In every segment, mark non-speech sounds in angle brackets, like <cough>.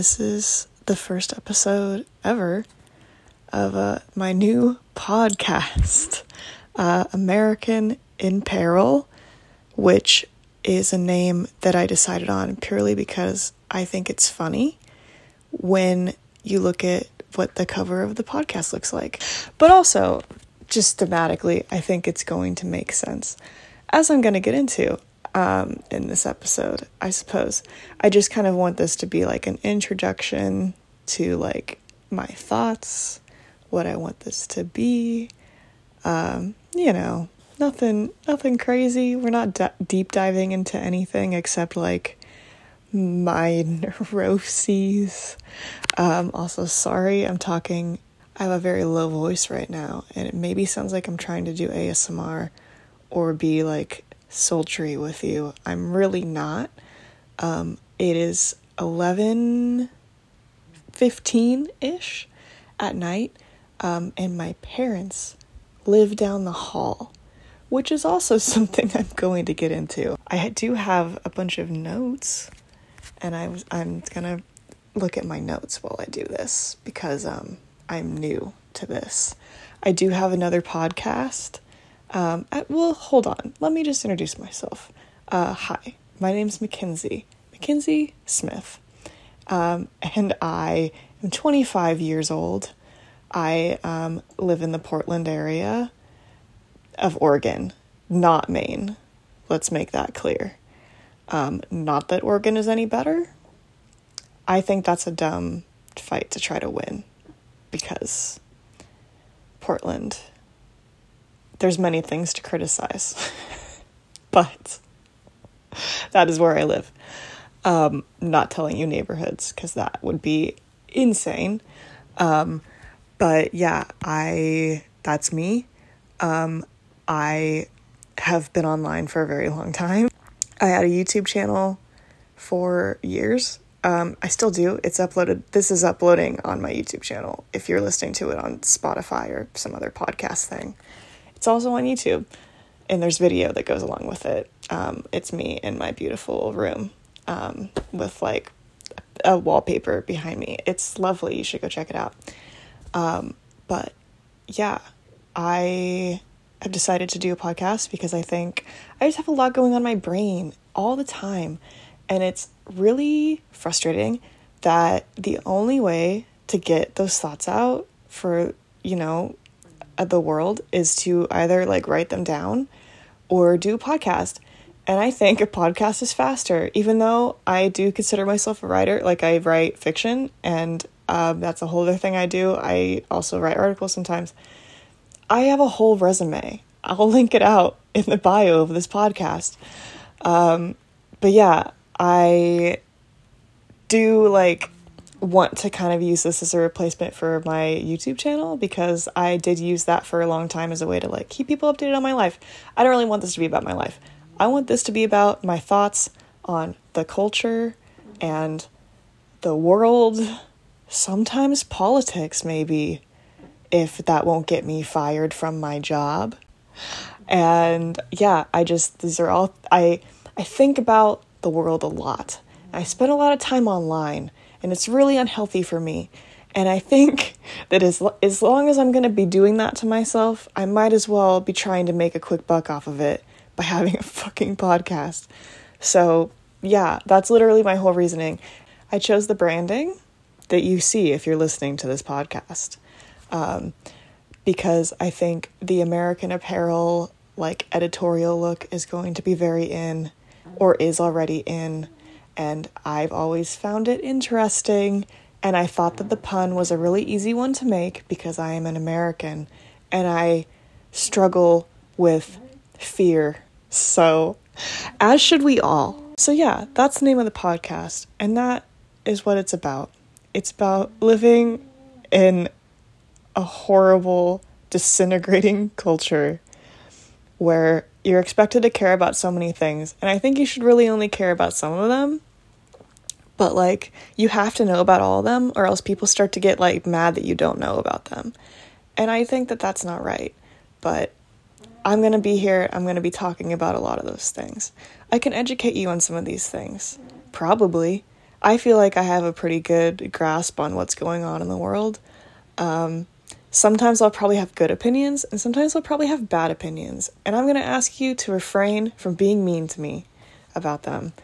This is the first episode ever of uh, my new podcast, <laughs> uh, American in Peril, which is a name that I decided on purely because I think it's funny when you look at what the cover of the podcast looks like. But also, just thematically, I think it's going to make sense, as I'm going to get into um, in this episode, I suppose. I just kind of want this to be like an introduction to like my thoughts, what I want this to be. Um, you know, nothing, nothing crazy. We're not d- deep diving into anything except like my <laughs> neuroses. Um, also, sorry, I'm talking. I have a very low voice right now, and it maybe sounds like I'm trying to do ASMR or be like sultry with you. I'm really not. Um, it is 11 15 ish at night, um, and my parents live down the hall, which is also <laughs> something I'm going to get into. I do have a bunch of notes, and I was, I'm gonna look at my notes while I do this because um, I'm new to this. I do have another podcast um, well, hold on. Let me just introduce myself. Uh, hi, my name's McKinzie, McKinzie Smith, um, and I am 25 years old. I um, live in the Portland area of Oregon, not Maine. Let's make that clear. Um, not that Oregon is any better. I think that's a dumb fight to try to win because Portland there's many things to criticize, <laughs> but that is where I live. Um, not telling you neighborhoods because that would be insane. Um, but yeah, I that's me. Um, I have been online for a very long time. I had a YouTube channel for years. Um, I still do. It's uploaded. This is uploading on my YouTube channel. If you're listening to it on Spotify or some other podcast thing, it's also on YouTube, and there's video that goes along with it. Um, it's me in my beautiful room um, with like a wallpaper behind me. It's lovely. You should go check it out. Um, but yeah, I have decided to do a podcast because I think I just have a lot going on in my brain all the time. And it's really frustrating that the only way to get those thoughts out for, you know, the world is to either like write them down or do a podcast. And I think a podcast is faster, even though I do consider myself a writer. Like I write fiction, and um, that's a whole other thing I do. I also write articles sometimes. I have a whole resume. I'll <laughs> link it out in the bio of this podcast. Um, but yeah, I do like want to kind of use this as a replacement for my YouTube channel because I did use that for a long time as a way to like keep people updated on my life. I don't really want this to be about my life. I want this to be about my thoughts on the culture and the world, sometimes politics maybe if that won't get me fired from my job. And yeah, I just these are all I I think about the world a lot. I spend a lot of time online and it's really unhealthy for me. And I think <laughs> that as as long as I'm going to be doing that to myself, I might as well be trying to make a quick buck off of it by <laughs> having a fucking podcast. So, yeah, that's literally my whole reasoning. I chose the branding that you see if you're listening to this podcast. Um, because I think the American Apparel like editorial look is going to be very in or is already in and I've always found it interesting. And I thought that the pun was a really easy one to make because I am an American and I struggle with fear. So, as should we all. So, yeah, that's the name of the podcast. And that is what it's about. It's about living in a horrible, disintegrating <laughs> culture where you're expected to care about so many things. And I think you should really only care about some of them. But like, you have to know about all of them, or else people start to get like mad that you don't know about them. And I think that that's not right. But I'm going to be here. I'm going to be talking about a lot of those things. I can educate you on some of these things. Probably. I feel like I have a pretty good grasp on what's going on in the world. Um, sometimes I'll probably have good opinions, and sometimes I'll probably have bad opinions. And I'm going to ask you to refrain from being mean to me about them,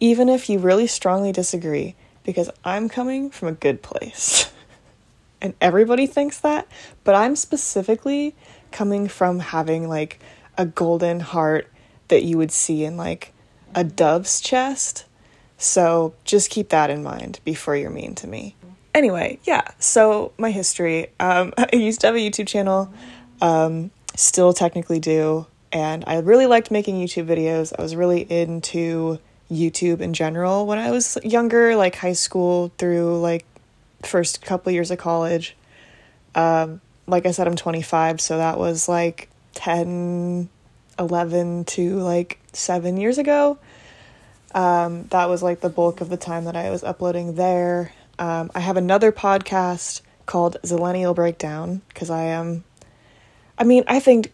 even if you really strongly disagree, because I'm coming from a good place. <laughs> and everybody thinks that, but I'm specifically coming from having like a golden heart that you would see in like a dove's chest. So just keep that in mind before you're mean to me. Anyway, yeah, so my history. Um, <laughs> I used to have a YouTube channel, um, still technically do, and I really liked making YouTube videos. I was really into YouTube in general when I was younger, like high school through like first couple years of college. Um, like I said, I'm 25, so that was like 10, 11 to like seven years ago. Um, that was like the bulk of the time that I was uploading there. Um, I have another podcast called Zillennial Breakdown because I am. I mean, I think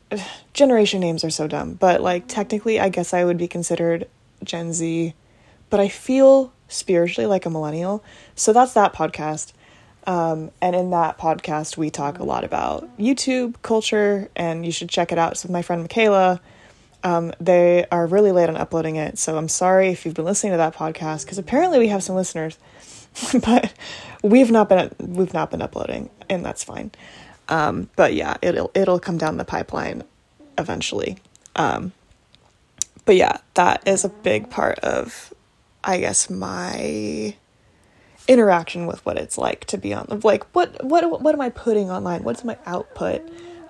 generation names are so dumb, but like technically, I guess I would be considered Gen Z, but I feel spiritually like a millennial. So that's that podcast. Um, and in that podcast, we talk a lot about YouTube culture, and you should check it out. It's with my friend Michaela. Um, they are really late on uploading it, so I'm sorry if you've been listening to that podcast because apparently we have some listeners, <laughs> but we've not been we've not been uploading, and that's fine. Um, but yeah, it'll it'll come down the pipeline eventually. Um, but yeah, that is a big part of, I guess, my interaction with what it's like to be on like what what what am I putting online? What's my output?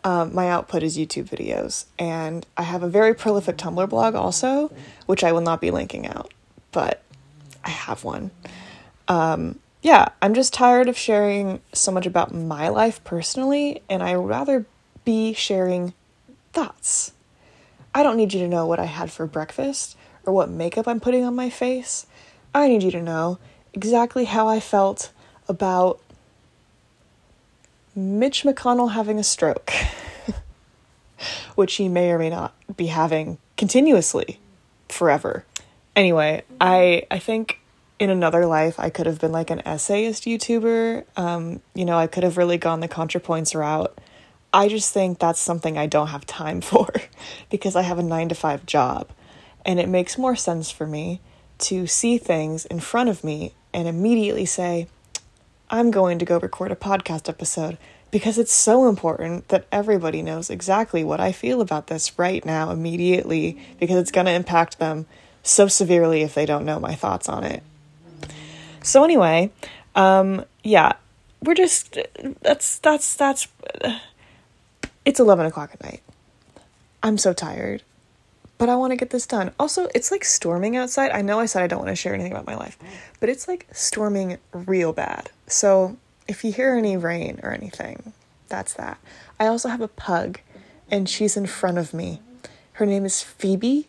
Um, my output is YouTube videos, and I have a very prolific Tumblr blog also, which I will not be linking out, but I have one. Um, yeah, I'm just tired of sharing so much about my life personally, and I would rather be sharing thoughts. I don't need you to know what I had for breakfast or what makeup I'm putting on my face. I need you to know exactly how I felt about Mitch McConnell having a stroke, <laughs> which he may or may not be having continuously forever. Anyway, I I think in another life I could have been like an essayist YouTuber. Um, you know, I could have really gone the ContraPoints route. I just think that's something I don't have time <laughs> for because I have a 9 to 5 job and it makes more sense for me to see things in front of me and immediately say, I'm going to go record a podcast episode because it's so important that everybody knows exactly what I feel about this right now, immediately, because it's going to impact them so severely if they don't know my thoughts on it. So, anyway, um, yeah, we're just, that's, that's, that's, it's 11 o'clock at night. I'm so tired but I want to get this done. Also, it's like storming outside. I know I said I don't want to share anything about my life, but it's like storming real bad. So if you hear any rain or anything, that's that. I also have a pug, and she's in front of me. Her name is Phoebe,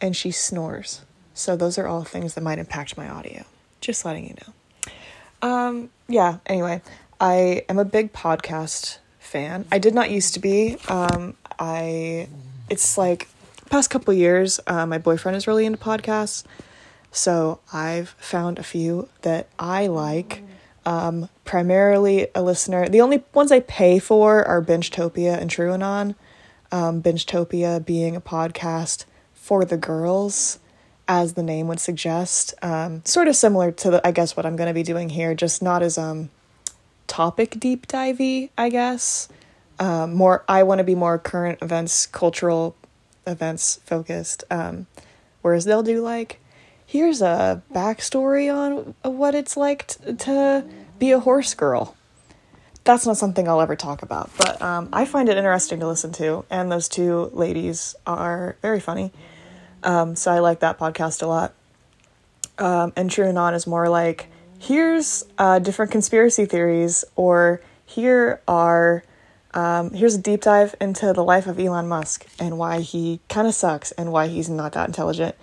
and she snores. So those are all things that might impact my audio. Just letting you know. Um, yeah, anyway, I am a big podcast fan. I did not used to be. Um, I it's like past couple years, uh, my boyfriend is really into podcasts, so I've found a few that I like. Um, primarily a listener. The only ones I pay for are Binchtopia and TrueAnon. Um, Binchtopia being a podcast for the girls, as the name would suggest. Um, sort of similar to the, I guess, what I'm going to be doing here, just not as um topic deep divey, I guess. Um, more, I want to be more current events, cultural events focused. Um, whereas they'll do like, here's a backstory on what it's like t- to be a horse girl. That's not something I'll ever talk about, but um, I find it interesting to listen to, and those two ladies are very funny. Um, so I like that podcast a lot. Um, and TrueAnon is more like, here's uh, different conspiracy theories, or here are um, here's a deep dive into the life of Elon Musk and why he kind of sucks and why he's not that intelligent.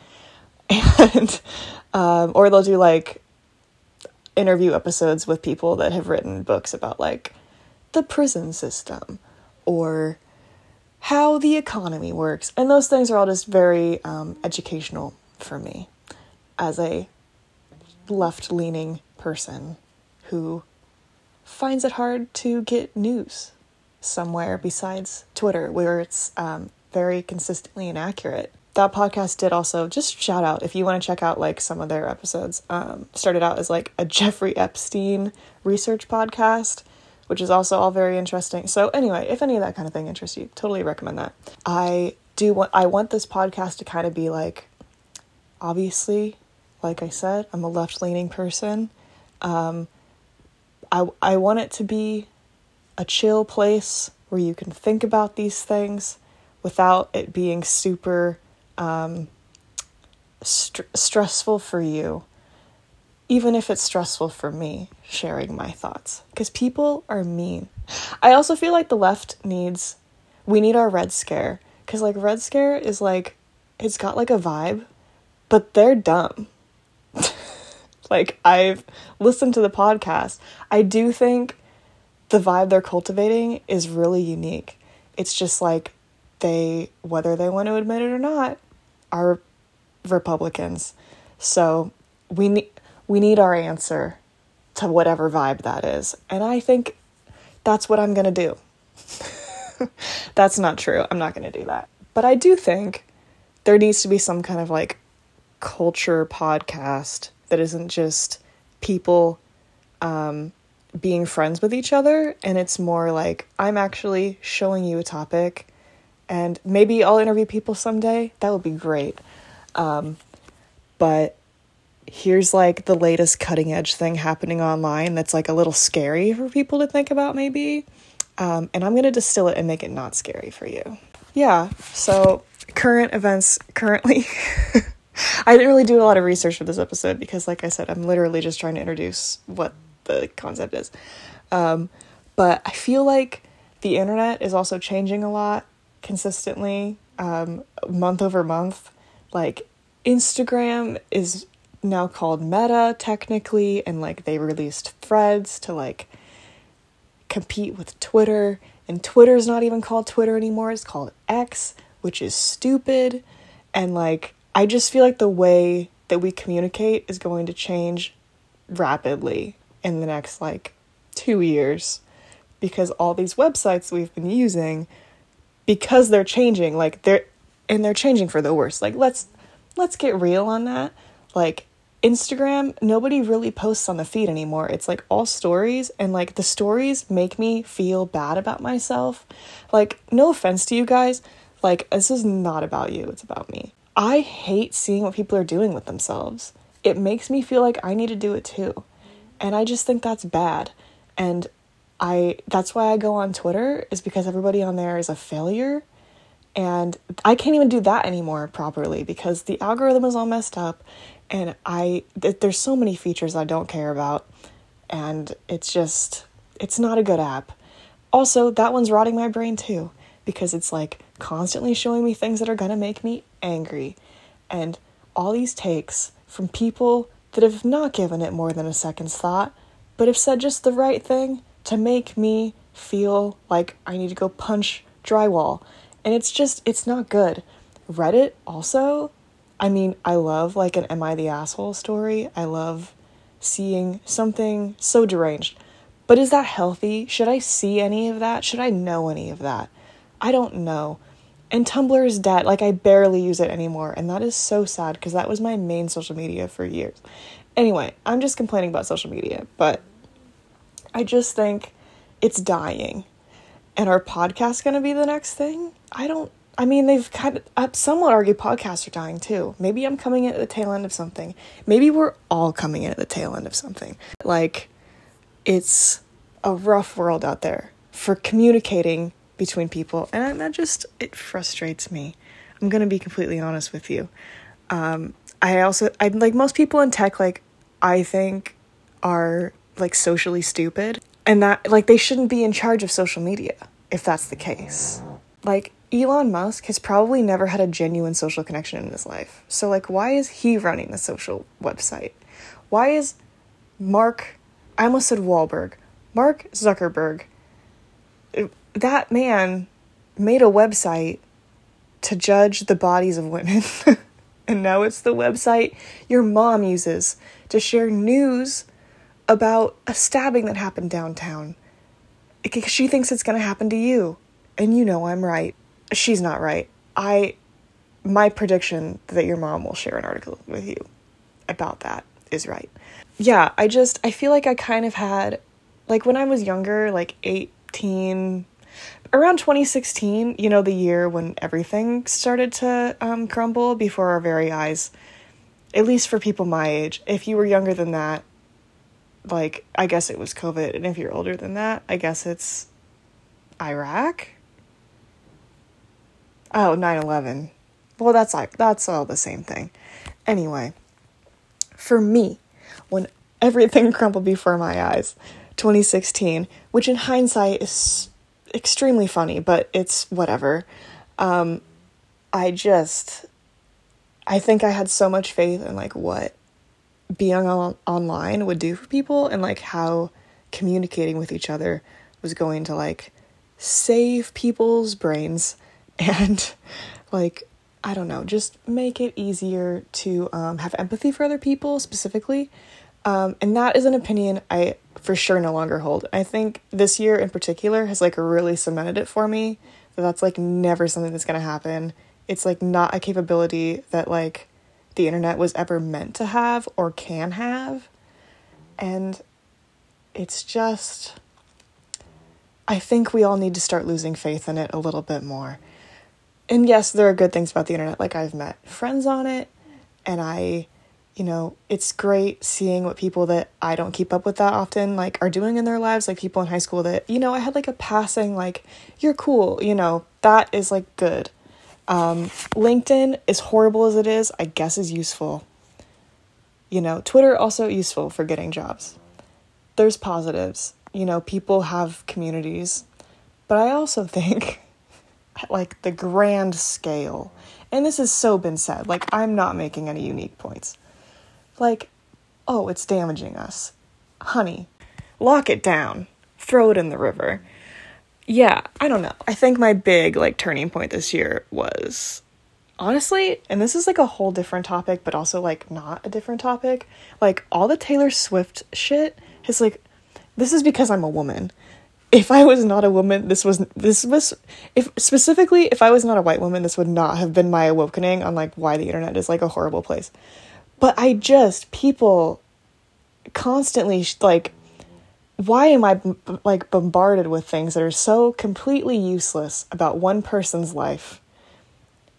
<laughs> And, um, or they'll do like interview episodes with people that have written books about like the prison system or how the economy works. And those things are all just very um, educational for me as a left leaning person who finds it hard to get news somewhere besides Twitter, where it's um, very consistently inaccurate. That podcast did also just shout out if you want to check out like some of their episodes. Um, started out as like a Jeffrey Epstein research podcast, which is also all very interesting. So anyway, if any of that kind of thing interests you, totally recommend that. I do want I want this podcast to kind of be like obviously, like I said, I'm a left leaning person. Um, I I want it to be a chill place where you can think about these things without it being super um, st- stressful for you, even if it's stressful for me sharing my thoughts, because people are mean. I also feel like the left needs, we need our Red Scare, because like Red Scare is like, it's got like a vibe, but they're dumb. Like I've listened to the podcast. I do think the vibe they're cultivating is really unique. It's just like they, whether they want to admit it or not, are Republicans. So we need we need our answer to whatever vibe that is. And I think that's what I'm going to do. <laughs> that's not true. I'm not going to do that. But I do think there needs to be some kind of like culture podcast that isn't just people um, being friends with each other. And it's more like I'm actually showing you a topic and maybe I'll interview people someday. That would be great. Um, but here's like the latest cutting edge thing happening online that's like a little scary for people to think about, maybe. Um, and I'm going to distill it and make it not scary for you. Yeah, so current events currently. <laughs> <laughs> I didn't really do a lot of research for this episode because, like I said, I'm literally just trying to introduce what the concept is. Um, but I feel like the internet is also changing a lot consistently, um, month over month. Like Instagram is now called Meta technically, and like they released threads to like compete with Twitter. And Twitter's not even called Twitter anymore, it's called X, which is stupid. And like, I just feel like the way that we communicate is going to change rapidly in the next like two years because all these websites we've been using because they're changing like they're and they're changing for the worse. Like let's let's get real on that. Like Instagram nobody really posts on the feed anymore. It's like all stories and like the stories make me feel bad about myself. Like no offense to you guys like this is not about you it's about me I hate seeing what people are doing with themselves. It makes me feel like I need to do it too. And I just think that's bad. And I that's why I go on Twitter is because everybody on there is a failure. And I can't even do that anymore properly because the algorithm is all messed up. And I th- there's so many features I don't care about. And it's just it's not a good app. Also, that one's rotting my brain too because it's like constantly showing me things that are going to make me angry and all these takes from people that have not given it more than a second's thought but have said just the right thing to make me feel like I need to go punch drywall. And it's just, it's not good. Reddit also, I mean, I love like an Am I the Asshole story. I love seeing something so deranged. But is that healthy? Should I see any of that? Should I know any of that? I don't know. And Tumblr is dead. Like, I barely use it anymore. And that is so sad because that was my main social media for years. Anyway, I'm just complaining about social media, but I just think it's dying. And our podcast going to be the next thing? I don't I mean, they've kind of, uh, some would argue podcasts are dying too. Maybe I'm coming in at the tail end of something. Maybe we're all coming in at the tail end of something. Like, it's a rough world out there for communicating between people. And that just, it frustrates me. I'm to be completely honest with you. Um, I also, I like most people in tech, like, I think are like socially stupid and that like they shouldn't be in charge of social media if that's the case. Like Elon Musk has probably never had a genuine social connection in his life. So like why is he running the social website? Why is Mark I almost said Wahlberg. Mark Zuckerberg that man made a website to judge the bodies of women <laughs> And now it's the website your mom uses to share news about a stabbing that happened downtown. She thinks it's going to happen to you. And you know I'm right. She's not right. I my prediction that your mom will share an article with you about that is right. Yeah, I just I feel like I kind of had like when I was younger, like 18 around 2016, you know, the year when everything started to um, crumble before our very eyes. At least for people my age. If you were younger than that, like I guess it was COVID, and if you're older than that, I guess it's Iraq. Oh, 9/11. Well, that's like that's all the same thing. Anyway, for me, when everything <laughs> crumbled before my eyes, 2016, which in hindsight is extremely funny, but it's whatever. Um, I just, I think I had so much faith in like what being on- online would do for people and like how communicating with each other was going to like save people's brains <laughs> and like I don't know, just make it easier to um, have empathy for other people specifically. Um, and that is an opinion I for sure no longer hold. I think this year in particular has like really cemented it for me that that's like never something that's to happen. It's like not a capability that like the internet was ever meant to have or can have. And it's just I think we all need to start losing faith in it a little bit more and yes, there are good things about the internet. Like I've met friends on it, and I, you know, it's great seeing what people that I don't keep up with that often like are doing in their lives. Like people in high school that you know I had like a passing like you're cool. You know that is like good. Um, LinkedIn, as horrible as it is, I guess is useful. You know, Twitter also useful for getting jobs. There's positives. You know, people have communities, but I also <laughs> think like the grand scale, and this has so been said, like I'm not making any unique points. Like, oh, it's damaging us. Honey, lock it down. Throw it in the river. Yeah, I don't know. I think my big like turning point this year was honestly, and this is like a whole different topic, but also like not a different topic. Like all the Taylor Swift shit is like this is because I'm a woman if I was not a woman, this was this was if specifically if I was not a white woman, this would not have been my awakening on like why the internet is like a horrible place. But I just people constantly like why am I like bombarded with things that are so completely useless about one person's life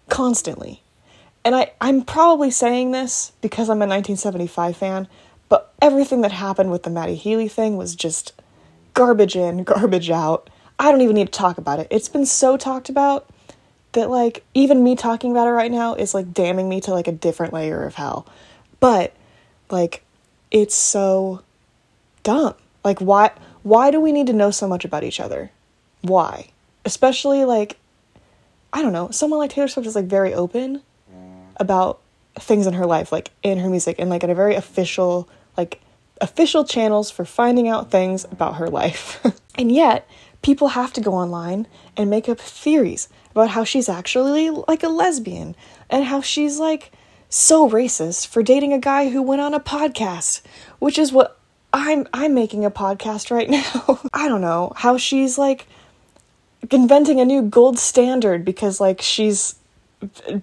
constantly? And I I'm probably saying this because I'm a 1975 fan, but everything that happened with the Matty Healy thing was just garbage in, <laughs> garbage out. I don't even need to talk about it. It's been so talked about that like even me talking about it right now is like damning me to like a different layer of hell. But like it's so dumb. Like why why do we need to know so much about each other? Why? Especially like I don't know, someone like Taylor Swift is like very open mm. about things in her life, like in her music and like in a very official like official channels for finding out things about her life. <laughs> and yet, people have to go online and make up theories about how she's actually like a lesbian and how she's like so racist for dating a guy who went on a podcast, which is what I'm I'm making a podcast right now. <laughs> I don't know how she's like inventing a new gold standard because like she's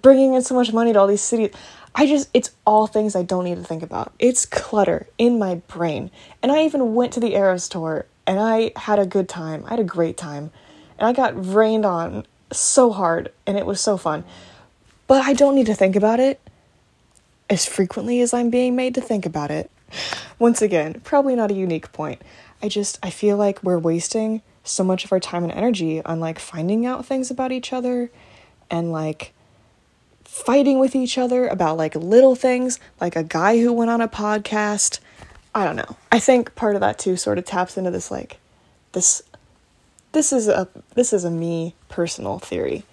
bringing in so much money to all these cities. I just, it's all things I don't need to think about. It's clutter in my brain. And I even went to the Eras tour and I had a good time. I had a great time. And I got rained on so hard and it was so fun. But I don't need to think about it as frequently as I'm being made to think about it. Once again, probably not a unique point. I just, I feel like we're wasting so much of our time and energy on like finding out things about each other and like fighting with each other about like little things, like a guy who went on a podcast. I don't know. I think part of that too sort of taps into this like this this is a this is a me personal theory.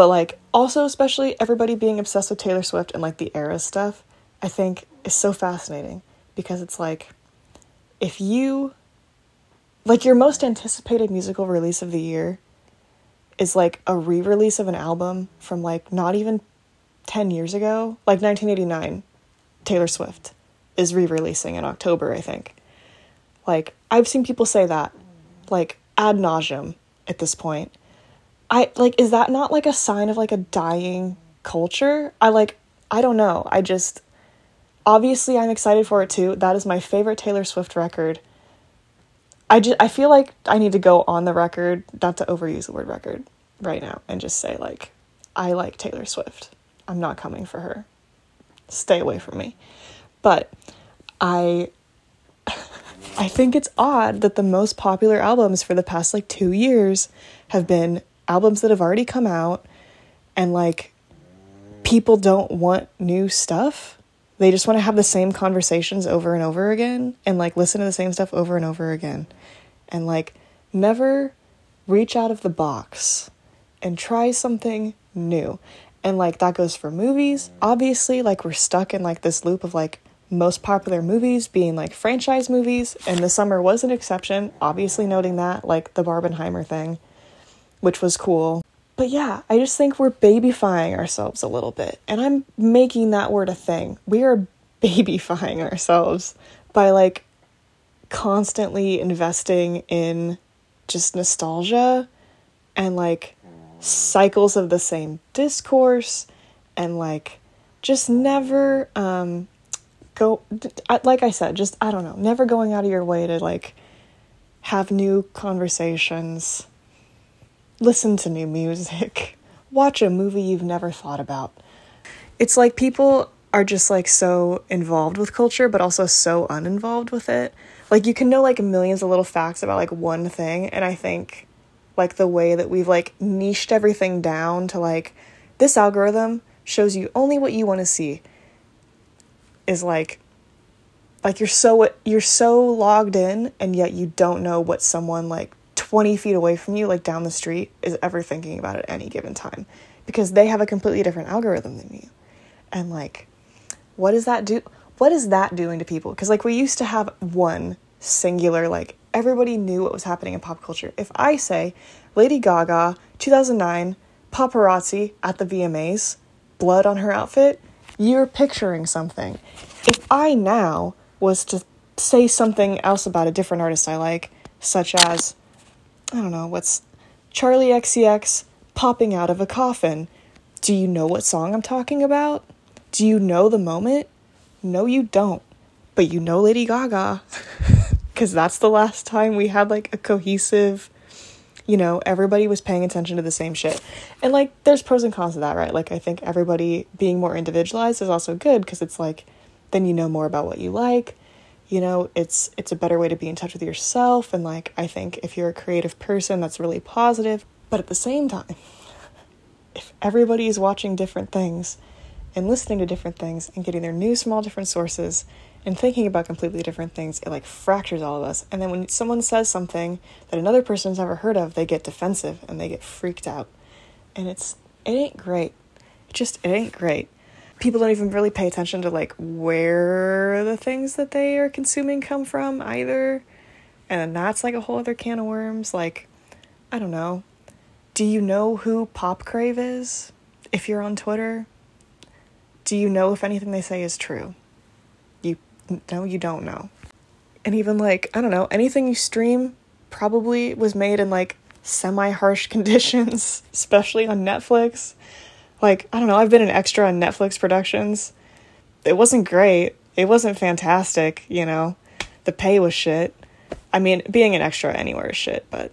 But like also especially everybody being obsessed with Taylor Swift and like the era stuff, I think is so fascinating because it's like if you like your most anticipated musical release of the year is like a re-release of an album from like not even 10 years ago, like 1989, Taylor Swift is re releasing in October, I think. Like, I've seen people say that, like, ad nauseum at this point. I, like, is that not like a sign of like a dying culture? I like, I don't know. I just, obviously, I'm excited for it too. That is my favorite Taylor Swift record. I just, I feel like I need to go on the record, not to overuse the word record right now, and just say, like, I like Taylor Swift. I'm not coming for her. Stay away from me. But I <laughs> I think it's odd that the most popular albums for the past like 2 years have been albums that have already come out and like people don't want new stuff. They just want to have the same conversations over and over again and like listen to the same stuff over and over again. And like never reach out of the box and try something new. And like that goes for movies. Obviously, like we're stuck in like this loop of like most popular movies being like franchise movies, and the summer was an exception, obviously noting that, like the Barbenheimer thing, which was cool. But yeah, I just think we're babyfying ourselves a little bit. And I'm making that word a thing. We are <laughs> babyfying ourselves by like constantly investing in just nostalgia and like cycles of the same discourse and like just never um go like I said, just I don't know, never going out of your way to like have new conversations, listen to new music, <laughs> watch a movie you've never thought about. It's like people are just like so involved with culture but also so uninvolved with it. Like you can know like millions of little facts about like one thing and I think like the way that we've like niched everything down to like this algorithm shows you only what you want to see is like like you're so you're so logged in and yet you don't know what someone like 20 feet away from you like down the street is ever thinking about at any given time. Because they have a completely different algorithm than you. And like what does that do what is that doing to people? Because like we used to have one singular like everybody knew what was happening in pop culture. If i say lady gaga 2009 paparazzi at the vmas blood on her outfit you're picturing something. If I now was to say something else about a different artist I like, such as, I don't know, what's Charli XCX popping out of a coffin, do you know what song I'm talking about? Do you know the moment? No, you don't. But you know Lady Gaga. <laughs> Because that's the last time we had like a cohesive you know, everybody was paying attention to the same shit. And like there's pros and cons to that, right? Like I think everybody being more individualized is also good because it's like then you know more about what you like. You know, it's it's a better way to be in touch with yourself and like I think if you're a creative person that's really positive, but at the same time <laughs> if everybody is watching different things and listening to different things and getting their news from all different sources and thinking about completely different things, it like fractures all of us. And then when someone says something that another person's never heard of, they get defensive and they get freaked out. And it's it ain't great. It just it ain't great. People don't even really pay attention to like where the things that they are consuming come from either. And that's like a whole other can of worms. Like, I don't know. Do you know who Pop Crave is? If you're on Twitter? Do you know if anything they say is true? You no, you don't know. And even like, I don't know, anything you stream probably was made in like semi harsh <laughs> conditions, especially on Netflix. Like, I don't know, I've been an extra on Netflix productions. It wasn't great. It wasn't fantastic, you know. The pay was shit. I mean, being an extra anywhere is shit, but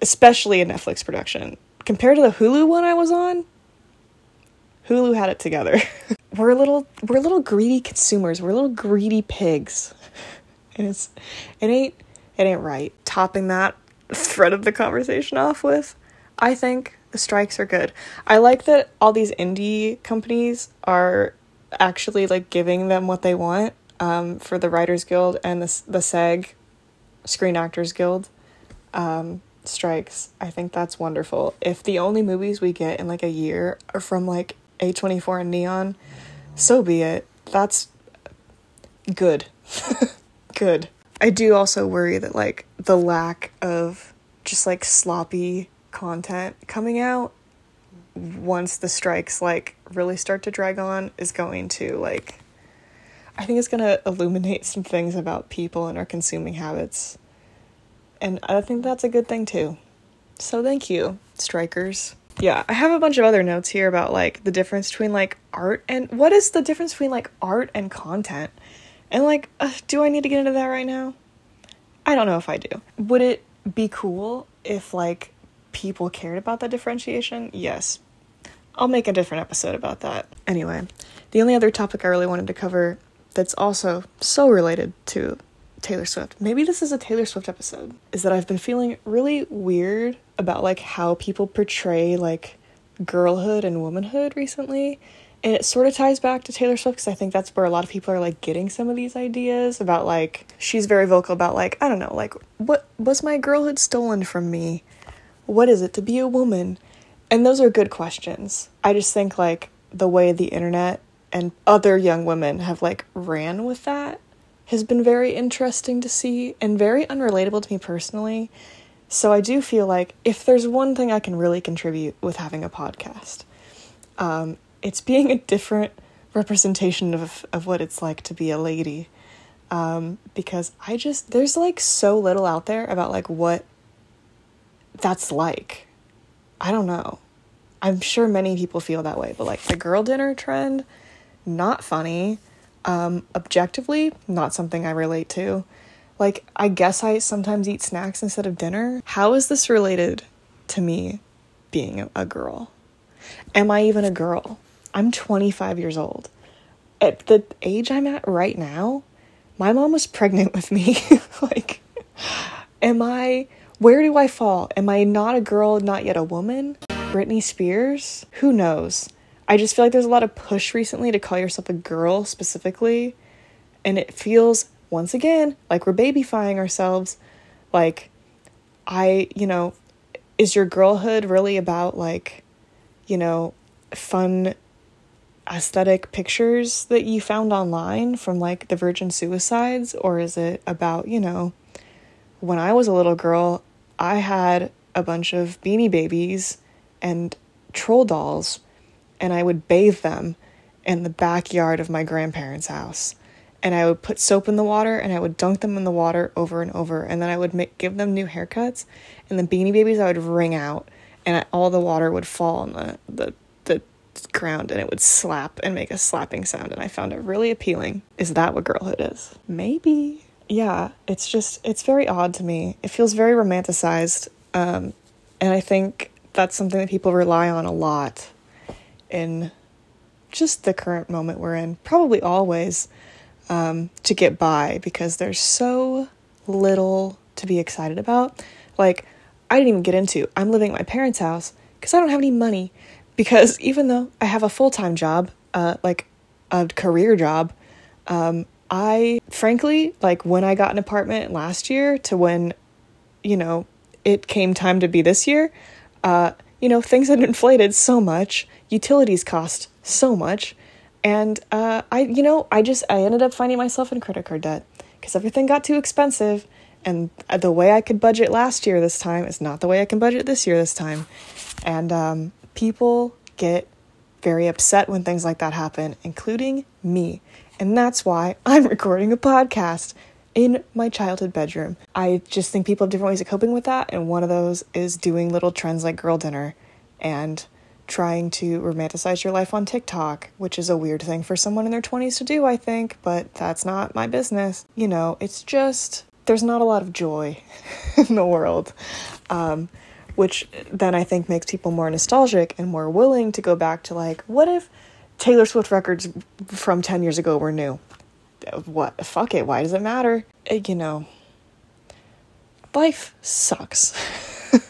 especially a Netflix production. Compared to the Hulu one I was on, Hulu had it together. <laughs> we're a little we're little greedy consumers. We're little greedy pigs. <laughs> And it's it ain't it ain't right. Topping that <laughs> thread of the conversation off with, I think strikes are good. I like that all these indie companies are actually like giving them what they want um, for the Writers Guild and the the SAG Screen Actors Guild um, strikes. I think that's wonderful. If the only movies we get in like a year are from like A24 and Neon, so be it. That's good. <laughs> good. I do also worry that like the lack of just like sloppy content coming out once the strikes like really start to drag on is going to like I think it's going to illuminate some things about people and our consuming habits. And I think that's a good thing too. So thank you, strikers. Yeah, I have a bunch of other notes here about like the difference between like art and what is the difference between like art and content? And like, uh, do I need to get into that right now? I don't know if I do. Would it be cool if like people cared about that differentiation? Yes. I'll make a different episode about that. Anyway, the only other topic I really wanted to cover that's also so related to Taylor Swift. Maybe this is a Taylor Swift episode. Is that I've been feeling really weird about like how people portray like girlhood and womanhood recently. And it sort of ties back to Taylor Swift because I think that's where a lot of people are like getting some of these ideas about like she's very vocal about like I don't know like what was my girlhood stolen from me? What is it to be a woman? And those are good questions. I just think like the way the internet and other young women have like ran with that has been very interesting to see and very unrelatable to me personally. So I do feel like if there's one thing I can really contribute with having a podcast, um, it's being a different representation of of what it's like to be a lady. Um, because I just there's like so little out there about like what that's like. I don't know. I'm sure many people feel that way, but like the girl dinner trend, not funny. Um, objectively, not something I relate to. Like, I guess I sometimes eat snacks instead of dinner. How is this related to me being a girl? Am I even a girl? I'm 25 years old. At the age I'm at right now, my mom was pregnant with me. <laughs> like, am I, where do I fall? Am I not a girl, not yet a woman? Britney Spears? Who knows? I just feel like there's a lot of push recently to call yourself a girl specifically. And it feels, once again, like we're babyfying ourselves. Like, I, you know, is your girlhood really about like, you know, fun aesthetic pictures that you found online from like the Virgin Suicides? Or is it about, you know, when I was a little girl, I had a bunch of beanie babies and troll dolls and I would bathe them in the backyard of my grandparents' house. And I would put soap in the water and I would dunk them in the water over and over. And then I would make, give them new haircuts. And the beanie babies I would wring out and all the water would fall on the, the ground and it would slap and make a slapping sound. And I found it really appealing. Is that what girlhood is? Maybe. Yeah, it's just, it's very odd to me. It feels very romanticized. Um, and I think that's something that people rely on a lot in just the current moment we're in, probably always, um, to get by because there's so little to be excited about. Like, I didn't even get into, I'm living at my parents' house because I don't have any money. Because even though I have a full time job, uh, like a career job, um, I frankly, like when I got an apartment last year to when, you know, it came time to be this year, uh, you know, things had <laughs> inflated so much, utilities cost so much, and uh, I, you know, I just I ended up finding myself in credit card debt because everything got too expensive, and the way I could budget last year this time is not the way I can budget this year this time, and um, people get very upset when things like that happen, including me, and that's why I'm <laughs> recording a podcast in my childhood bedroom. I just think people have different ways of coping with that, and one of those is doing little trends like girl dinner and trying to romanticize your life on TikTok, which is a weird thing for someone in their 20s to do, I think, but that's not my business. You know, it's just, there's not a lot of joy <laughs> in the world. Um, which then I think makes people more nostalgic and more willing to go back to like, what if Taylor Swift records from 10 years ago were new? what fuck it why does it matter? Uh, you know. Life sucks. <laughs>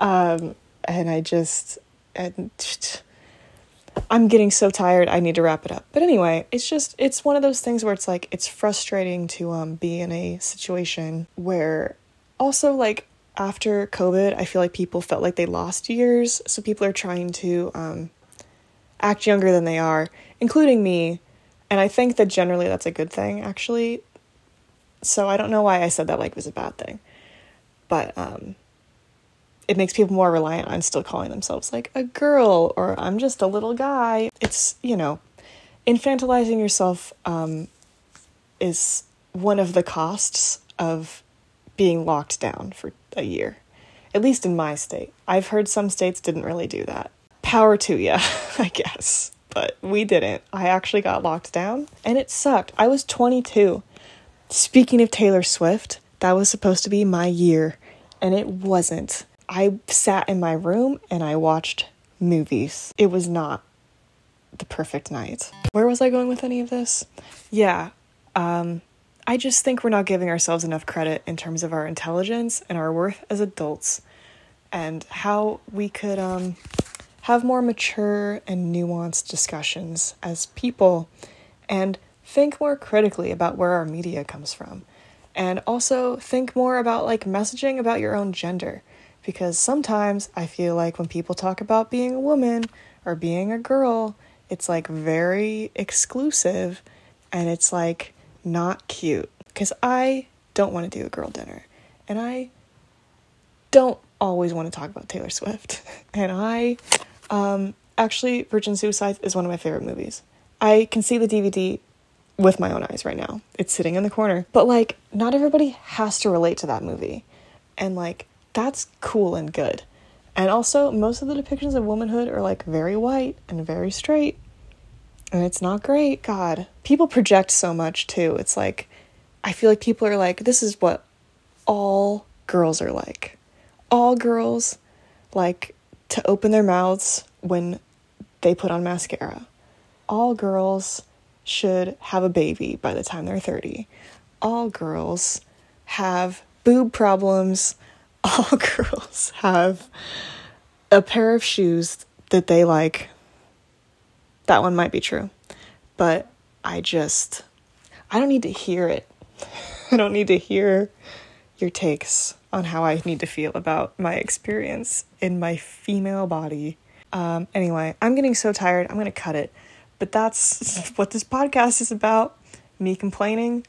Um and i just and i'm getting so tired i need to wrap it up. But anyway it's just it's one of those things where it's like it's frustrating to um be in a situation where also like after covid i feel like people felt like they lost years. So people are trying to um act younger than they are including me and I think that generally that's a good thing, actually. So I don't know why I said that like it was a bad thing. But um, it makes people more reliant on still calling themselves like a girl or I'm just a little guy. It's, you know, infantilizing yourself um, is one of the costs of being locked down for a year, at least in my state. I've heard some states didn't really do that. Power to you, <laughs> I guess. But we didn't. I actually got locked down and it sucked. I was 22. Speaking of Taylor Swift, that was supposed to be my year and it wasn't. I sat in my room and I watched movies. It was not the perfect night. Where was I going with any of this? Yeah, um, I just think we're not giving ourselves enough credit in terms of our intelligence and our worth as adults and how we could um, have more mature and nuanced discussions as people and think more critically about where our media comes from and also think more about like messaging about your own gender because sometimes I feel like when people talk about being a woman or being a girl, it's like very exclusive and it's like not cute. Because I don't want to do a girl dinner and I don't always want to talk about Taylor Swift. <laughs> and I um, actually, Virgin Suicides is one of my favorite movies. I can see the DVD with my own eyes right now. It's sitting in the corner. But like, not everybody has to relate to that movie. And like, that's cool and good. And also, most of the depictions of womanhood are like very white and very straight. And it's not great. God. People project so much too. It's like, I feel like people are like, this is what all girls are like. All girls like to open their mouths when they put on mascara. All girls should have a baby by the time they're 30. All girls have boob problems. <laughs> All girls have a pair of shoes that they like. That one might be true. But I just, I don't need to hear it. <laughs> I don't need to hear your takes on how I need to feel about my experience in my female body. Um, anyway, I'm getting so tired. I'm to cut it. But that's <laughs> what this podcast is about me complaining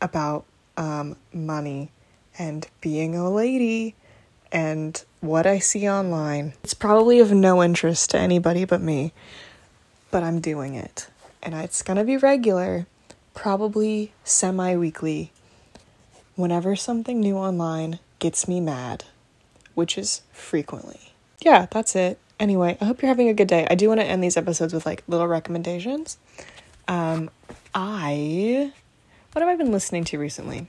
about um, money and being a lady and what I see online. It's probably of no interest to anybody but me, but I'm doing it. And it's gonna be regular, probably semi weekly, whenever something new online gets me mad, which is frequently. Yeah, that's it. Anyway, I hope you're having a good day. I do want to end these episodes with like little recommendations. Um, I what have I been listening to recently?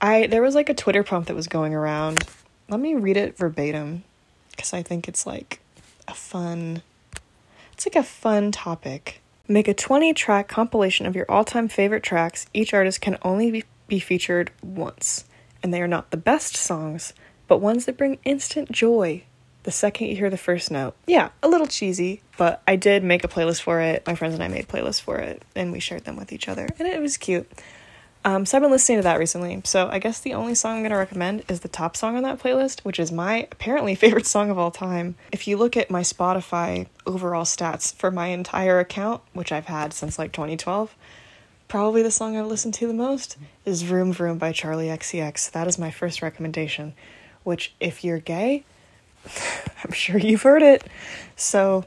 I there was like a Twitter prompt that was going around. Let me read it verbatim because I think it's like a fun it's like a fun topic. Make a 20 track compilation of your all-time favorite tracks. Each artist can only be, be featured once, and they are not the best songs, but ones that bring instant joy the second you hear the first note. Yeah, a little cheesy, but I did make a playlist for it. My friends and I made playlists for it, and we shared them with each other, and it was cute. Um, so I've been listening to that recently. So I guess the only song I'm going to recommend is the top song on that playlist, which is my apparently <laughs> favorite song of all time. If you look at my Spotify overall stats for my entire account, which I've had since like 2012, probably the song I've listened to the most is Vroom Vroom by Charli XCX. That is my first recommendation, which if you're gay, <laughs> I'm sure you've heard it. So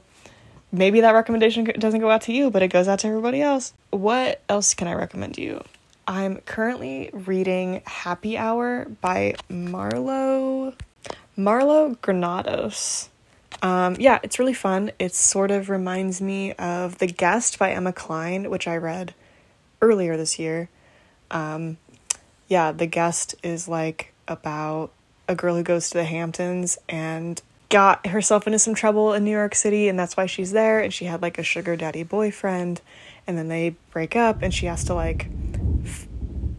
maybe that recommendation doesn't go out to you, but it goes out to everybody else. What else can I recommend to you? I'm currently reading Happy Hour by Marlowe Marlowe Granados. Um, yeah, it's really fun. It sort of reminds me of The Guest by Emma Cline, which I read earlier this year. Um, yeah, The Guest is like about a girl who goes to the Hamptons and got herself into some trouble in New York City, and that's why she's there. And she had like a sugar daddy boyfriend, and then they break up, and she has to like. F-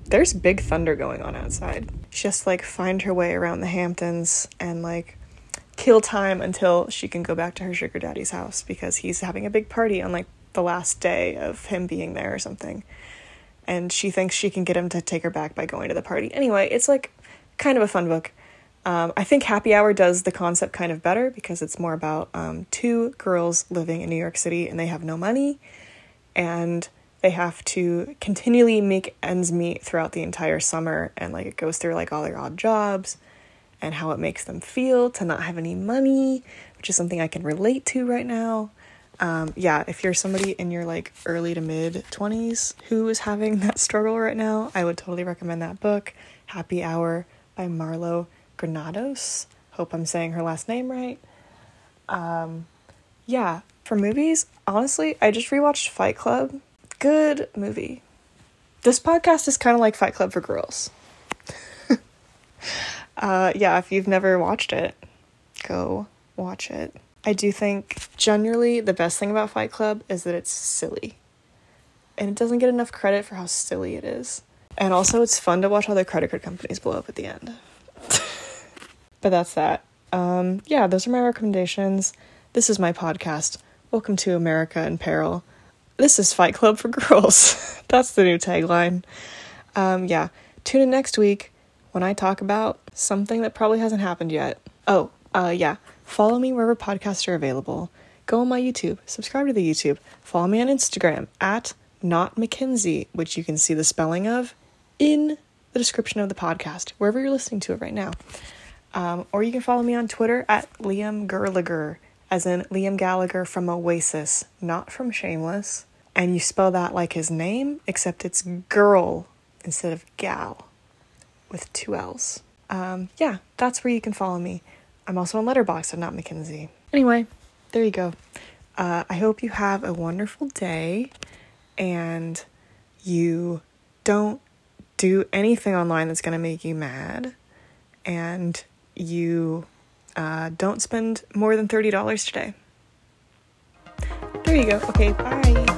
there's big thunder going on outside. She has to like find her way around the Hamptons and like kill time until she can go back to her sugar daddy's house because he's having a big party on like the last day of him being there or something. And she thinks she can get him to take her back by going to the party. Anyway, it's like kind of a fun book. Um, I think Happy Hour does the concept kind of better because it's more about um, two girls living in New York City and they have no money and they have to continually make ends meet throughout the entire summer and like it goes through like all their odd jobs and how it makes them feel to not have any money, which is something I can relate to right now. Um, yeah, if you're somebody in your like early to mid 20s who is having <laughs> that struggle right now, I would totally recommend that book, Happy Hour by Marlowe Granados. Hope I'm saying her last name right. Um, yeah, for movies, honestly, I just rewatched Fight Club. Good movie. This podcast is kind of like Fight Club for girls. <laughs> uh, yeah, if you've never watched it, go watch it. I do think generally the best thing about Fight Club is that it's silly. And it doesn't get enough credit for how silly it is. And also, it's fun to watch other credit card companies blow up at the end. <laughs> but that's that. Um, yeah, those are my recommendations. This is my podcast. Welcome to America in Peril. This is Fight Club for Girls. <laughs> that's the new tagline. Um, yeah, tune in next week when I talk about something that probably hasn't happened yet. Oh, uh, yeah. Follow me wherever podcasts are available. Go on my YouTube, subscribe to the YouTube, follow me on Instagram at not McKinzie, which you can see the spelling of in the description of the podcast, wherever you're listening to it right now. Um, or you can follow me on Twitter at Liam Gallagher, as in Liam Gallagher from Oasis, not from Shameless. And you spell that like his name, except it's girl instead of gal with two L's. Um, yeah, that's where you can follow me. I'm also on Letterboxd at Not McKinzie. Anyway, there you go. Uh, I hope you have a wonderful day and you don't do anything online that's going to make you mad and you uh, don't spend more than $30 today. There you go. Okay, bye.